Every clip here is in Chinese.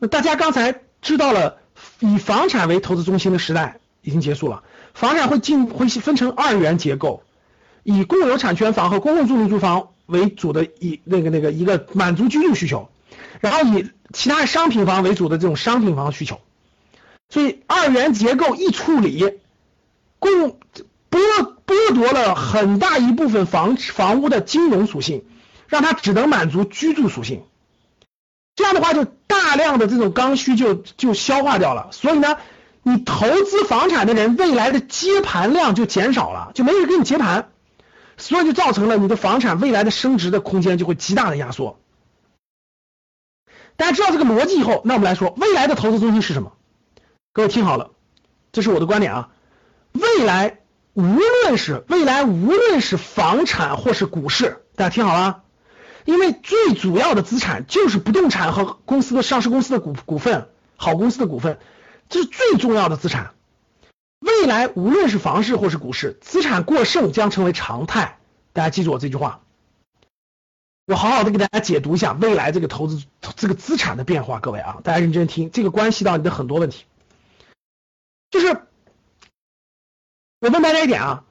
那大家刚才知道了，以房产为投资中心的时代已经结束了，房产会进会分成二元结构，以共有产权房和公共租赁住房为主的以那个那个一个满足居住需求，然后以其他商品房为主的这种商品房需求，所以二元结构一处理，共剥剥夺了很大一部分房房屋的金融属性，让它只能满足居住属性。这样的话，就大量的这种刚需就就消化掉了。所以呢，你投资房产的人未来的接盘量就减少了，就没人给你接盘，所以就造成了你的房产未来的升值的空间就会极大的压缩。大家知道这个逻辑以后，那我们来说未来的投资中心是什么？各位听好了，这是我的观点啊，未来。无论是未来，无论是房产或是股市，大家听好了，因为最主要的资产就是不动产和公司的上市公司的股股份，好公司的股份，这是最重要的资产。未来无论是房市或是股市，资产过剩将成为常态。大家记住我这句话，我好好的给大家解读一下未来这个投资这个资产的变化。各位啊，大家认真听，这个关系到你的很多问题，就是。我问大家一点啊，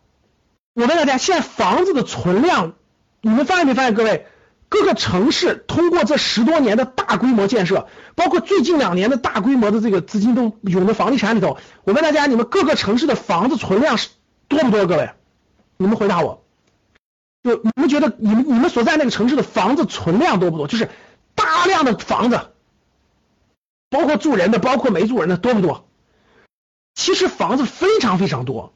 我问大家，现在房子的存量，你们发现没发现？各位，各个城市通过这十多年的大规模建设，包括最近两年的大规模的这个资金都涌到房地产里头。我问大家，你们各个城市的房子存量是多不多？各位，你们回答我。就你们觉得，你们你们所在那个城市的房子存量多不多？就是大量的房子，包括住人的，包括没住人的，多不多？其实房子非常非常多。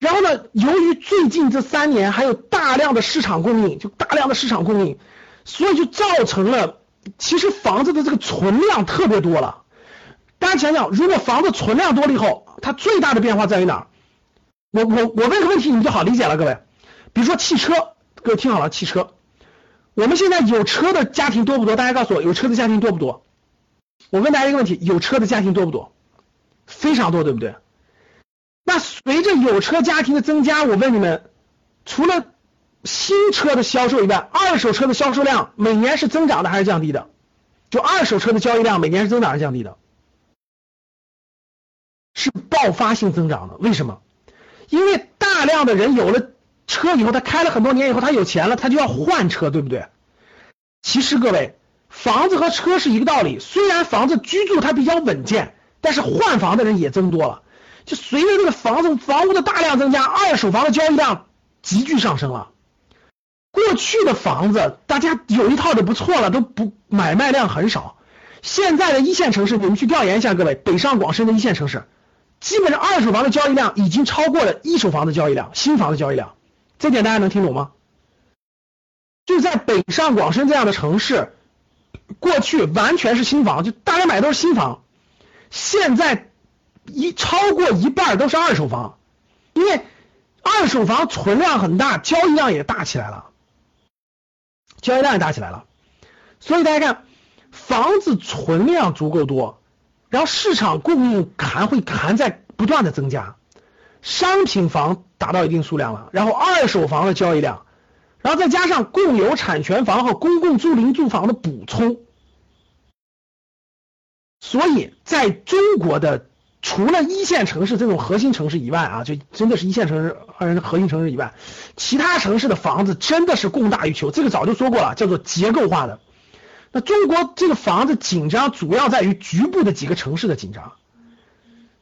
然后呢？由于最近这三年还有大量的市场供应，就大量的市场供应，所以就造成了其实房子的这个存量特别多了。大家想想，如果房子存量多了以后，它最大的变化在于哪儿？我我我问个问题，你们就好理解了，各位。比如说汽车，各位听好了，汽车，我们现在有车的家庭多不多？大家告诉我，有车的家庭多不多？我问大家一个问题，有车的家庭多不多？非常多，对不对？那随着有车家庭的增加，我问你们，除了新车的销售以外，二手车的销售量每年是增长的还是降低的？就二手车的交易量每年是增长还是降低的？是爆发性增长的。为什么？因为大量的人有了车以后，他开了很多年以后，他有钱了，他就要换车，对不对？其实各位，房子和车是一个道理。虽然房子居住它比较稳健，但是换房的人也增多了。就随着这个房子房屋的大量增加，二手房的交易量急剧上升了。过去的房子大家有一套就不错了，都不买卖量很少。现在的一线城市，你们去调研一下，各位北上广深的一线城市，基本上二手房的交易量已经超过了一手房的交易量，新房的交易量。这点大家能听懂吗？就在北上广深这样的城市，过去完全是新房，就大家买都是新房，现在。一超过一半都是二手房，因为二手房存量很大，交易量也大起来了，交易量也大起来了，所以大家看，房子存量足够多，然后市场供应还会还在不断的增加，商品房达到一定数量了，然后二手房的交易量，然后再加上共有产权房和公共租赁住房的补充，所以在中国的。除了一线城市这种核心城市以外啊，就真的是一线城市、二核心城市以外，其他城市的房子真的是供大于求。这个早就说过了，叫做结构化的。那中国这个房子紧张，主要在于局部的几个城市的紧张。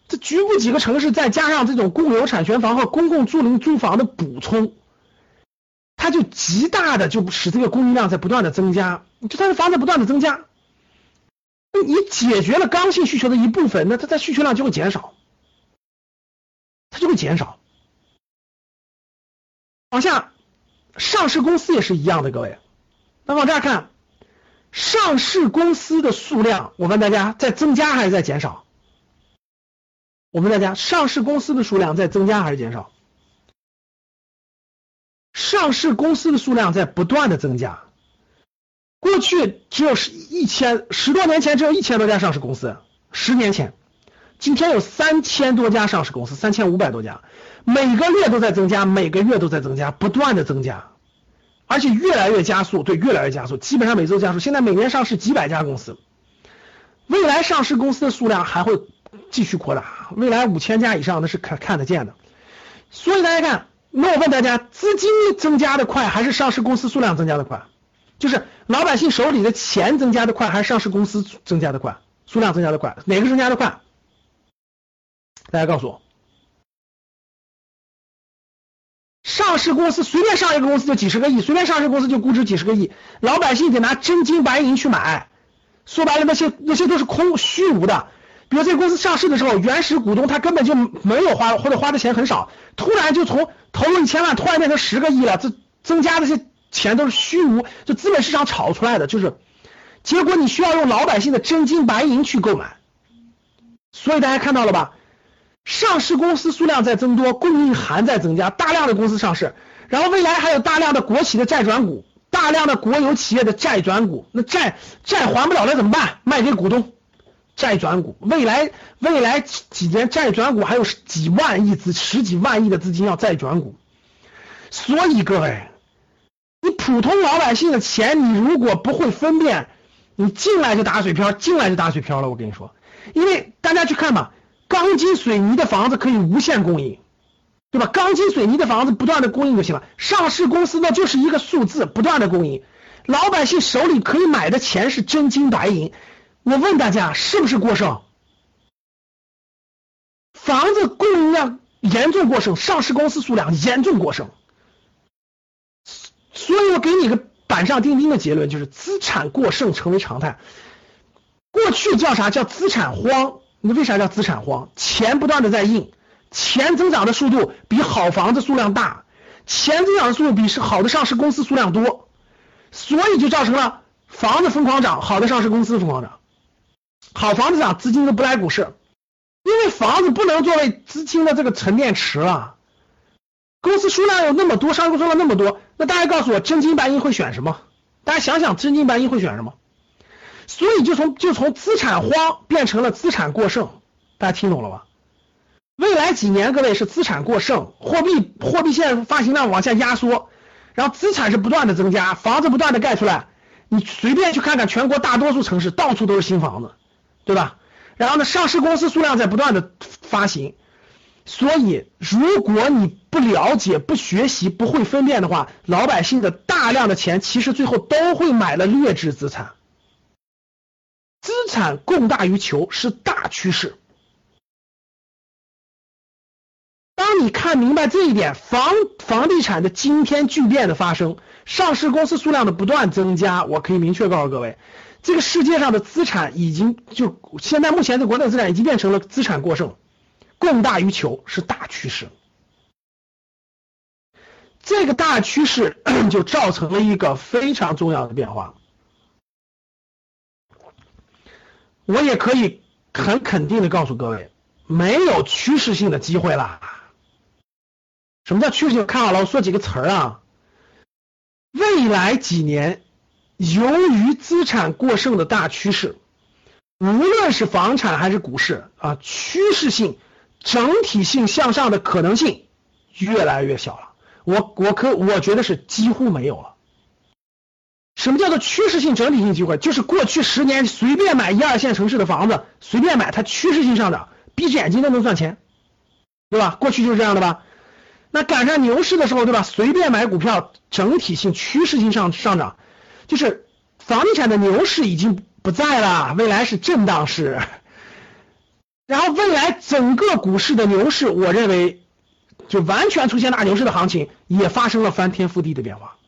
这局部几个城市再加上这种共有产权房和公共租赁租房的补充，它就极大的就使这个供应量在不断的增加，就它的房子不断的增加。你解决了刚性需求的一部分，那它在需求量就会减少，它就会减少。往下，上市公司也是一样的，各位。那往这儿看，上市公司的数量，我问大家在增加还是在减少？我问大家，上市公司的数量在增加还是减少？上市公司的数量在不断的增加。过去只有十一千十多年前只有一千多家上市公司，十年前，今天有三千多家上市公司，三千五百多家，每个月都在增加，每个月都在增加，不断的增加，而且越来越加速，对，越来越加速，基本上每周加速。现在每年上市几百家公司，未来上市公司的数量还会继续扩大，未来五千家以上那是看看得见的。所以大家看，那我问大家，资金增加的快还是上市公司数量增加的快？就是老百姓手里的钱增加的快，还是上市公司增加的快，数量增加的快，哪个增加的快？大家告诉我，上市公司随便上一个公司就几十个亿，随便上市公司就估值几十个亿，老百姓得拿真金白银去买，说白了那些那些都是空虚无的。比如这公司上市的时候，原始股东他根本就没有花或者花的钱很少，突然就从投入一千万，突然变成十个亿了，这增加的些。钱都是虚无，就资本市场炒出来的，就是结果你需要用老百姓的真金白银去购买，所以大家看到了吧？上市公司数量在增多，供应还在增加，大量的公司上市，然后未来还有大量的国企的债转股，大量的国有企业的债转股，那债债还不了了怎么办？卖给股东，债转股，未来未来几年债转股还有几万亿资十几万亿的资金要债转股，所以各位。普通老百姓的钱，你如果不会分辨，你进来就打水漂，进来就打水漂了。我跟你说，因为大家去看吧，钢筋水泥的房子可以无限供应，对吧？钢筋水泥的房子不断的供应就行了。上市公司呢就是一个数字，不断的供应，老百姓手里可以买的钱是真金白银。我问大家，是不是过剩？房子供应量严重过剩，上市公司数量严重过剩。所以我给你个板上钉钉的结论，就是资产过剩成为常态。过去叫啥叫资产荒？你为啥叫资产荒？钱不断的在印，钱增长的速度比好房子数量大，钱增长的速度比是好的上市公司数量多，所以就造成了房子疯狂涨，好的上市公司疯狂涨。好房子涨，资金都不来股市，因为房子不能作为资金的这个沉淀池啊。公司数量有那么多，上市公司数量那么多，那大家告诉我，真金白银会选什么？大家想想，真金白银会选什么？所以就从就从资产荒变成了资产过剩，大家听懂了吧？未来几年，各位是资产过剩，货币货币现在发行量往下压缩，然后资产是不断的增加，房子不断的盖出来，你随便去看看全国大多数城市，到处都是新房子，对吧？然后呢，上市公司数量在不断的发行。所以，如果你不了解、不学习、不会分辨的话，老百姓的大量的钱，其实最后都会买了劣质资产。资产供大于求是大趋势。当你看明白这一点，房房地产的惊天巨变的发生，上市公司数量的不断增加，我可以明确告诉各位，这个世界上的资产已经就现在目前的国内资产已经变成了资产过剩。供大于求是大趋势，这个大趋势 就造成了一个非常重要的变化。我也可以很肯定的告诉各位，没有趋势性的机会了。什么叫趋势性？看好了，我说几个词儿啊。未来几年，由于资产过剩的大趋势，无论是房产还是股市啊，趋势性。整体性向上的可能性越来越小了，我我可我觉得是几乎没有了。什么叫做趋势性整体性机会？就是过去十年随便买一二线城市的房子，随便买它趋势性上涨，闭着眼睛都能赚钱，对吧？过去就是这样的吧？那赶上牛市的时候，对吧？随便买股票，整体性趋势性上上涨，就是房地产的牛市已经不在了，未来是震荡市。然后未来整个股市的牛市，我认为就完全出现大牛市的行情，也发生了翻天覆地的变化，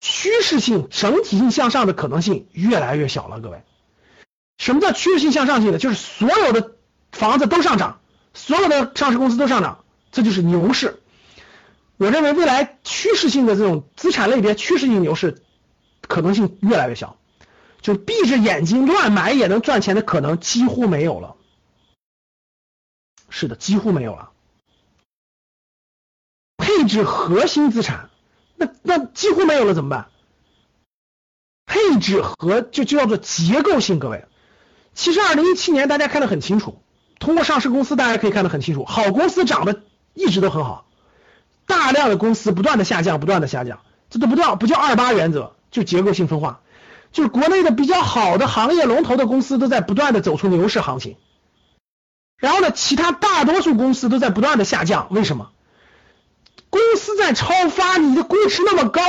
趋势性整体性向上的可能性越来越小了。各位，什么叫趋势性向上性的？就是所有的房子都上涨，所有的上市公司都上涨，这就是牛市。我认为未来趋势性的这种资产类别趋势性牛市可能性越来越小。就闭着眼睛乱买也能赚钱的可能几乎没有了。是的，几乎没有了。配置核心资产，那那几乎没有了怎么办？配置和就就叫做结构性，各位。其实二零一七年大家看得很清楚，通过上市公司大家可以看得很清楚，好公司涨得一直都很好，大量的公司不断的下降，不断的下降，这都不叫不叫二八原则，就结构性分化，就是国内的比较好的行业龙头的公司都在不断的走出牛市行情，然后呢，其他大多数公司都在不断的下降，为什么？公司在超发，你的估值那么高，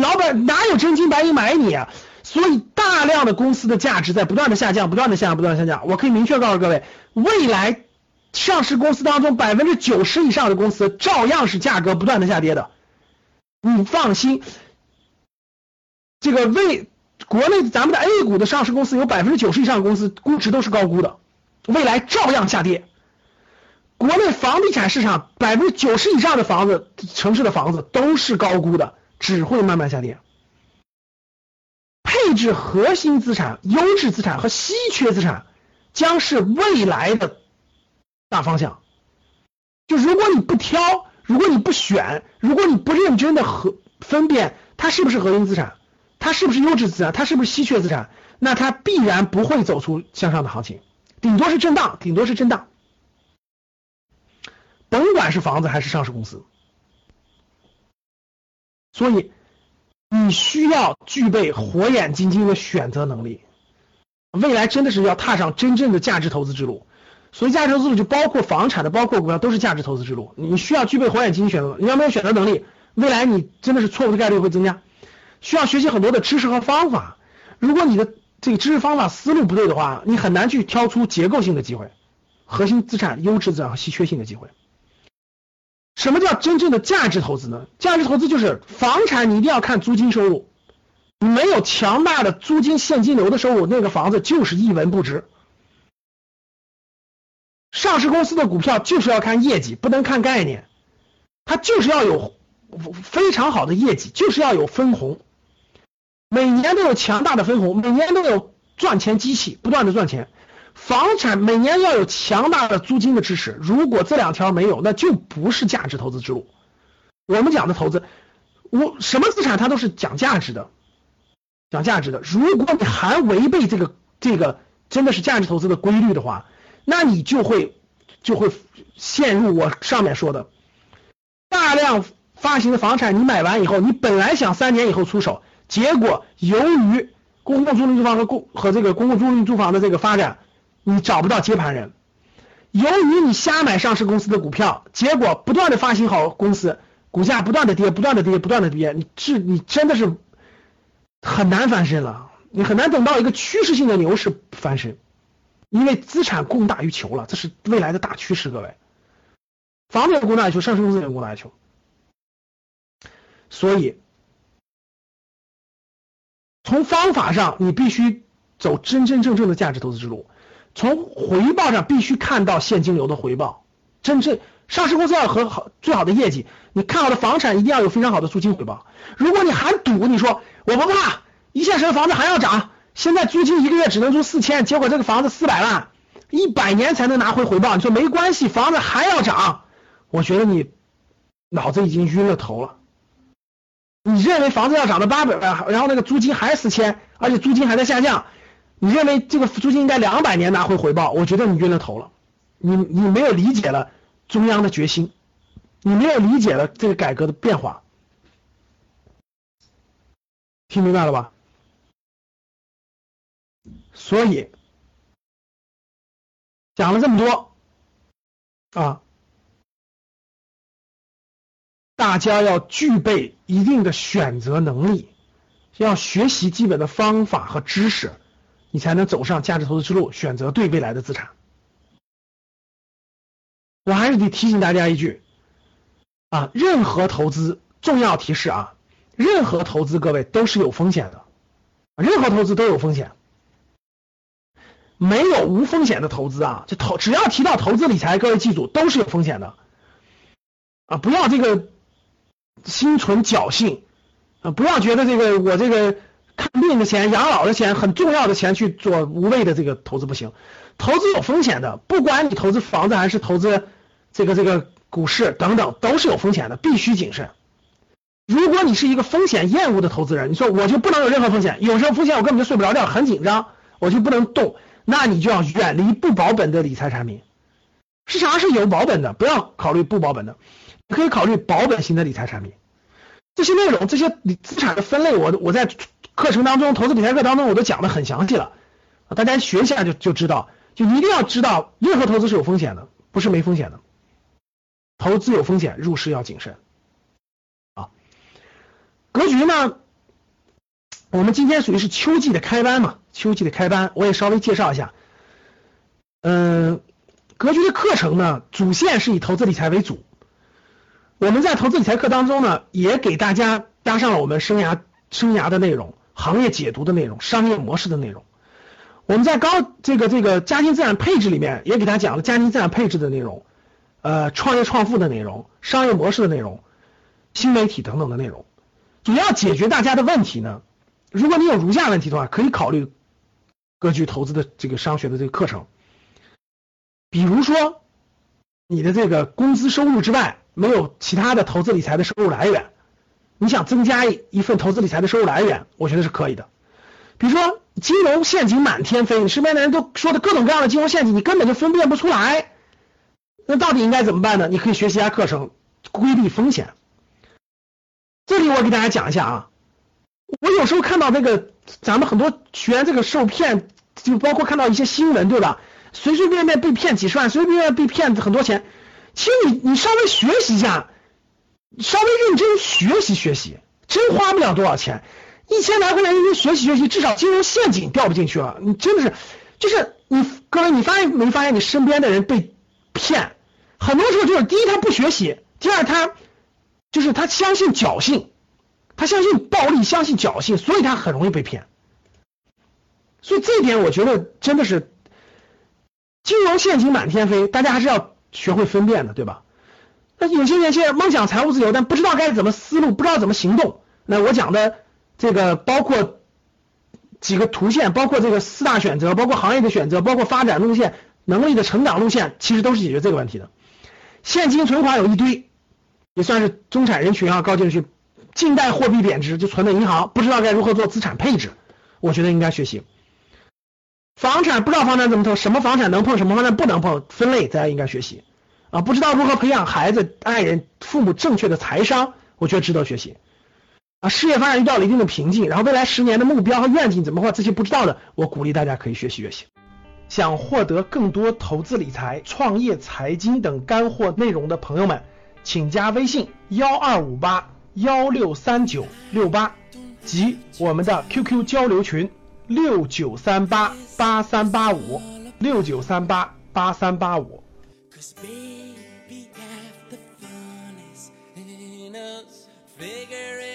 老板哪有真金白银买你啊？所以大量的公司的价值在不断的下降，不断的下降，不断的下降。我可以明确告诉各位，未来上市公司当中百分之九十以上的公司照样是价格不断的下跌的。你放心，这个未国内咱们的 A 股的上市公司有百分之九十以上的公司估值都是高估的，未来照样下跌。国内房地产市场百分之九十以上的房子，城市的房子都是高估的，只会慢慢下跌。配置核心资产、优质资产和稀缺资产将是未来的大方向。就如果你不挑，如果你不选，如果你不认真的核分辨它是不是核心资产，它是不是优质资产，它是不是稀缺资产，那它必然不会走出向上的行情，顶多是震荡，顶多是震荡。甭管是房子还是上市公司，所以你需要具备火眼金睛的选择能力。未来真的是要踏上真正的价值投资之路，所以价值投资路就包括房产的，包括股票，都是价值投资之路。你需要具备火眼金睛选择，你要没有选择能力，未来你真的是错误的概率会增加。需要学习很多的知识和方法，如果你的这个知识方法思路不对的话，你很难去挑出结构性的机会、核心资产、优质资产和稀缺性的机会。什么叫真正的价值投资呢？价值投资就是房产，你一定要看租金收入。你没有强大的租金现金流的收入，那个房子就是一文不值。上市公司的股票就是要看业绩，不能看概念，它就是要有非常好的业绩，就是要有分红，每年都有强大的分红，每年都有赚钱机器不断的赚钱。房产每年要有强大的租金的支持，如果这两条没有，那就不是价值投资之路。我们讲的投资，我什么资产它都是讲价值的，讲价值的。如果你还违背这个这个真的是价值投资的规律的话，那你就会就会陷入我上面说的大量发行的房产，你买完以后，你本来想三年以后出手，结果由于公共租赁住房和公和这个公共租赁住房的这个发展。你找不到接盘人，由于你瞎买上市公司的股票，结果不断的发行好公司，股价不断的跌，不断的跌，不断的跌，你是你真的是很难翻身了，你很难等到一个趋势性的牛市翻身，因为资产供大于求了，这是未来的大趋势，各位，房子也供大于求，上市公司也供大于求，所以从方法上，你必须走真真正正的价值投资之路。从回报上必须看到现金流的回报，真正上市公司要和好最好的业绩，你看好的房产一定要有非常好的租金回报。如果你还赌，你说我不怕一线城市房子还要涨，现在租金一个月只能租四千，结果这个房子四百万，一百年才能拿回回报，你说没关系，房子还要涨，我觉得你脑子已经晕了头了。你认为房子要涨到八百万，然后那个租金还是四千，而且租金还在下降。你认为这个租金应该两百年拿回回报？我觉得你晕了头了，你你没有理解了中央的决心，你没有理解了这个改革的变化，听明白了吧？所以讲了这么多啊，大家要具备一定的选择能力，要学习基本的方法和知识。你才能走上价值投资之路，选择对未来的资产。我还是得提醒大家一句啊，任何投资重要提示啊，任何投资各位都是有风险的，任何投资都有风险，没有无风险的投资啊。就投只要提到投资理财，各位记住都是有风险的啊，不要这个心存侥幸啊，不要觉得这个我这个。看病的钱、养老的钱、很重要的钱去做无谓的这个投资不行。投资有风险的，不管你投资房子还是投资这个这个股市等等，都是有风险的，必须谨慎。如果你是一个风险厌恶的投资人，你说我就不能有任何风险，有什么风险我根本就睡不着觉，很紧张，我就不能动，那你就要远离不保本的理财产品。市场是有保本的，不要考虑不保本的，可以考虑保本型的理财产品。这些内容，这些资产的分类，我我在课程当中，投资理财课当中我都讲的很详细了，大家学一下就就知道，就一定要知道，任何投资是有风险的，不是没风险的，投资有风险，入市要谨慎。啊，格局呢，我们今天属于是秋季的开班嘛，秋季的开班，我也稍微介绍一下，嗯。格局的课程呢，主线是以投资理财为主。我们在投资理财课当中呢，也给大家加上了我们生涯生涯的内容、行业解读的内容、商业模式的内容。我们在高这个这个家庭资产配置里面，也给他讲了家庭资产配置的内容，呃，创业创富的内容、商业模式的内容、新媒体等等的内容，主要解决大家的问题呢。如果你有如下问题的话，可以考虑格局投资的这个商学的这个课程。比如说，你的这个工资收入之外没有其他的投资理财的收入来源，你想增加一份投资理财的收入来源，我觉得是可以的。比如说金融陷阱满天飞，你身边的人都说的各种各样的金融陷阱，你根本就分辨不出来，那到底应该怎么办呢？你可以学习一下课程，规避风险。这里我给大家讲一下啊，我有时候看到那个咱们很多学员这个受骗，就包括看到一些新闻，对吧？随随便便被骗几十万，随随便便被骗很多钱。其实你你稍微学习一下，稍微认真学习学习，真花不了多少钱，一千来块钱认真学习学习，至少金融陷阱掉不进去了。你真的是，就是你各位，你发现没发现你身边的人被骗，很多时候就是第一他不学习，第二他就是他相信侥幸，他相信暴力，相信侥幸，所以他很容易被骗。所以这一点我觉得真的是。金融陷阱满天飞，大家还是要学会分辨的，对吧？那有些年轻人梦想财务自由，但不知道该怎么思路，不知道怎么行动。那我讲的这个包括几个图线，包括这个四大选择，包括行业的选择，包括发展路线、能力的成长路线，其实都是解决这个问题的。现金存款有一堆，也算是中产人群啊，高净值。近代货币贬值，就存在银行，不知道该如何做资产配置，我觉得应该学习。房产不知道房产怎么投，什么房产能碰，什么房产不能碰，分类大家应该学习啊。不知道如何培养孩子、爱人、父母正确的财商，我觉得值得学习啊。事业发展遇到了一定的瓶颈，然后未来十年的目标和愿景怎么画，这些不知道的，我鼓励大家可以学习学习。想获得更多投资理财、创业财经等干货内容的朋友们，请加微信幺二五八幺六三九六八及我们的 QQ 交流群。六九三八八三八五，六九三八八三八五。Cause baby, half the fun is in us figuring